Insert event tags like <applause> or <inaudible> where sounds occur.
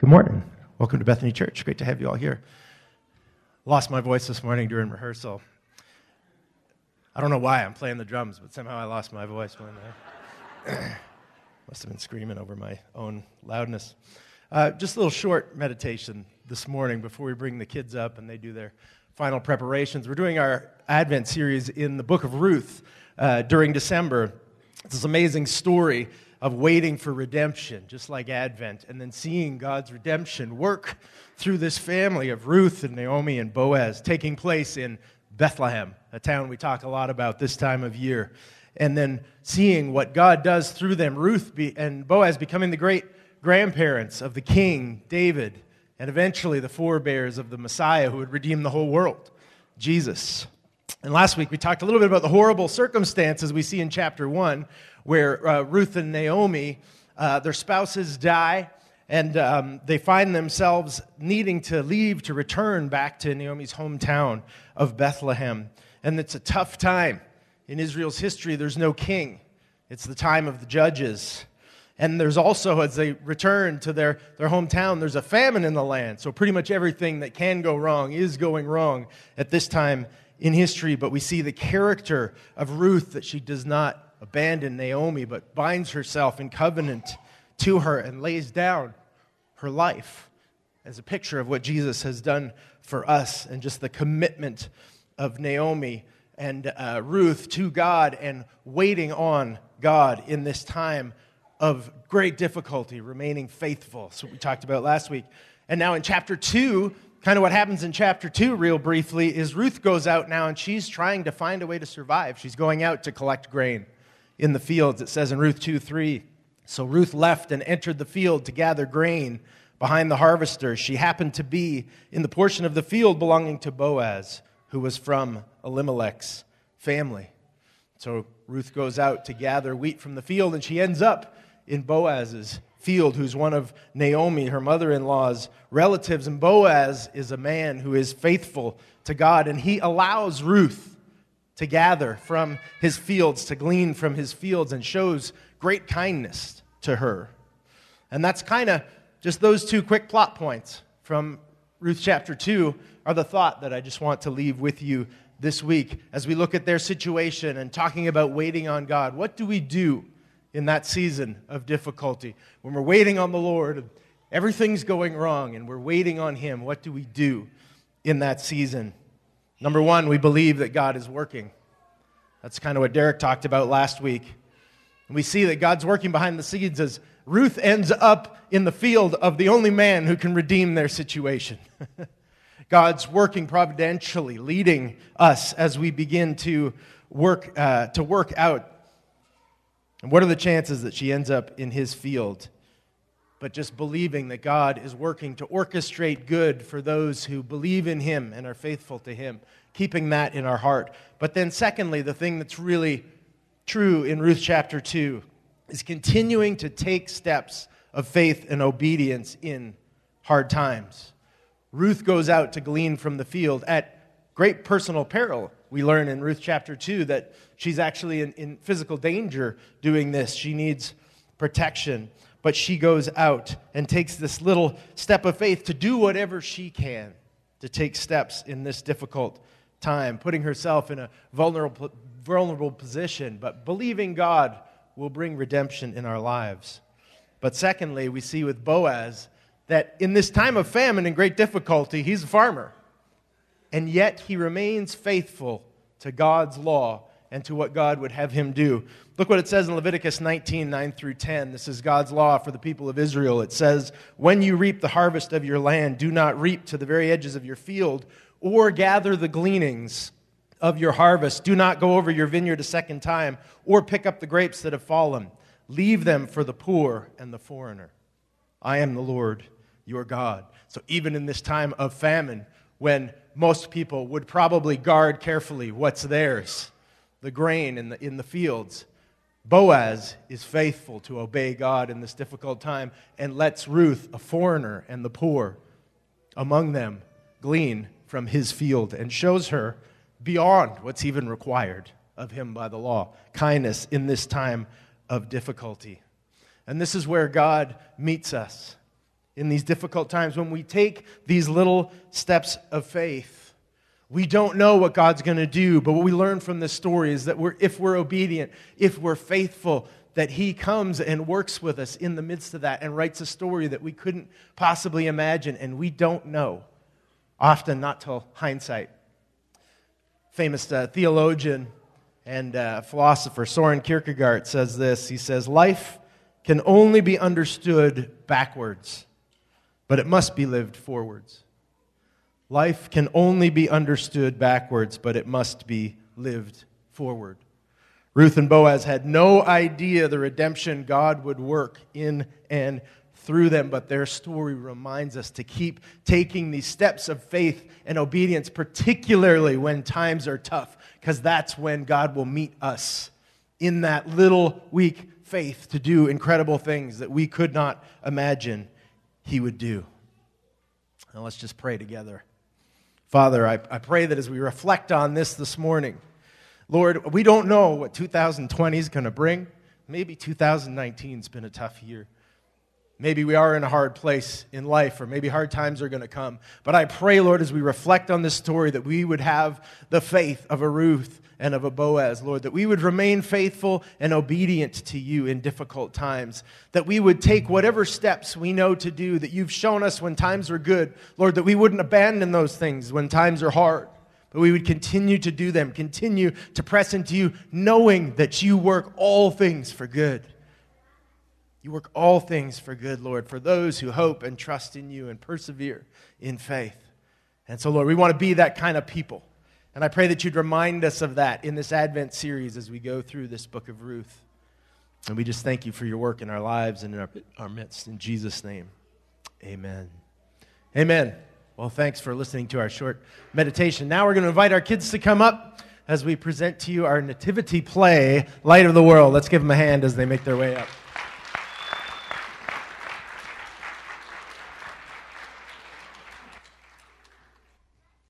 Good morning. Welcome to Bethany Church. Great to have you all here. Lost my voice this morning during rehearsal. I don't know why I'm playing the drums, but somehow I lost my voice when I <coughs> must have been screaming over my own loudness. Uh, just a little short meditation this morning before we bring the kids up and they do their final preparations. We're doing our Advent series in the book of Ruth uh, during December. It's this amazing story of waiting for redemption, just like Advent, and then seeing God's redemption work through this family of Ruth and Naomi and Boaz, taking place in Bethlehem, a town we talk a lot about this time of year. And then seeing what God does through them, Ruth be, and Boaz becoming the great grandparents of the king, David, and eventually the forebears of the Messiah who would redeem the whole world, Jesus. And last week we talked a little bit about the horrible circumstances we see in chapter 1 where uh, Ruth and Naomi, uh, their spouses die, and um, they find themselves needing to leave to return back to Naomi's hometown of Bethlehem. And it's a tough time. In Israel's history, there's no king, it's the time of the judges. And there's also, as they return to their, their hometown, there's a famine in the land. So, pretty much everything that can go wrong is going wrong at this time in history. But we see the character of Ruth that she does not abandon Naomi, but binds herself in covenant to her and lays down her life as a picture of what Jesus has done for us and just the commitment of Naomi and uh, Ruth to God and waiting on God in this time of great difficulty, remaining faithful. What we talked about last week. And now in chapter 2, kind of what happens in chapter 2, real briefly, is Ruth goes out now and she's trying to find a way to survive. She's going out to collect grain in the fields. It says in Ruth 2 3. So Ruth left and entered the field to gather grain behind the harvesters. She happened to be in the portion of the field belonging to Boaz, who was from Elimelech's family. So Ruth goes out to gather wheat from the field, and she ends up in Boaz's field, who's one of Naomi, her mother in law's relatives. And Boaz is a man who is faithful to God, and he allows Ruth to gather from his fields, to glean from his fields, and shows great kindness to her. And that's kind of just those two quick plot points from Ruth chapter 2 are the thought that I just want to leave with you this week as we look at their situation and talking about waiting on God. What do we do in that season of difficulty? When we're waiting on the Lord, everything's going wrong, and we're waiting on Him, what do we do in that season? Number one, we believe that God is working. That's kind of what Derek talked about last week. And we see that God's working behind the scenes as Ruth ends up in the field of the only man who can redeem their situation. <laughs> God's working providentially, leading us as we begin to work, uh, to work out. And what are the chances that she ends up in his field? but just believing that God is working to orchestrate good for those who believe in Him and are faithful to Him, keeping that in our heart. But then, secondly, the thing that's really true in Ruth chapter 2 is continuing to take steps of faith and obedience in hard times. Ruth goes out to glean from the field at great personal peril. We learn in Ruth chapter 2 that she's actually in, in physical danger doing this. She needs protection but she goes out and takes this little step of faith to do whatever she can to take steps in this difficult time, putting herself in a vulnerable, vulnerable position, but believing God will bring redemption in our lives. But secondly, we see with Boaz that in this time of famine and great difficulty, he's a farmer. And yet he remains faithful to God's law and to what God would have him do. Look what it says in Leviticus 19 9 through 10. This is God's law for the people of Israel. It says, When you reap the harvest of your land, do not reap to the very edges of your field or gather the gleanings of your harvest. Do not go over your vineyard a second time or pick up the grapes that have fallen. Leave them for the poor and the foreigner. I am the Lord your God. So, even in this time of famine, when most people would probably guard carefully what's theirs, the grain in the, in the fields. Boaz is faithful to obey God in this difficult time and lets Ruth, a foreigner and the poor among them, glean from his field and shows her beyond what's even required of him by the law kindness in this time of difficulty. And this is where God meets us in these difficult times, when we take these little steps of faith, we don't know what God's going to do, but what we learn from this story is that we're, if we're obedient, if we're faithful, that He comes and works with us in the midst of that and writes a story that we couldn't possibly imagine, and we don't know, often not till hindsight. Famous uh, theologian and uh, philosopher Soren Kierkegaard says this He says, Life can only be understood backwards, but it must be lived forwards. Life can only be understood backwards, but it must be lived forward. Ruth and Boaz had no idea the redemption God would work in and through them, but their story reminds us to keep taking these steps of faith and obedience, particularly when times are tough, because that's when God will meet us in that little weak faith to do incredible things that we could not imagine He would do. Now let's just pray together. Father, I, I pray that as we reflect on this this morning, Lord, we don't know what 2020 is going to bring. Maybe 2019's been a tough year. Maybe we are in a hard place in life, or maybe hard times are going to come. But I pray, Lord, as we reflect on this story, that we would have the faith of a Ruth and of a Boaz, Lord, that we would remain faithful and obedient to you in difficult times, that we would take whatever steps we know to do that you've shown us when times are good, Lord, that we wouldn't abandon those things when times are hard, but we would continue to do them, continue to press into you, knowing that you work all things for good. You work all things for good, Lord, for those who hope and trust in you and persevere in faith. And so, Lord, we want to be that kind of people. And I pray that you'd remind us of that in this Advent series as we go through this book of Ruth. And we just thank you for your work in our lives and in our, our midst. In Jesus' name, amen. Amen. Well, thanks for listening to our short meditation. Now we're going to invite our kids to come up as we present to you our nativity play, Light of the World. Let's give them a hand as they make their way up.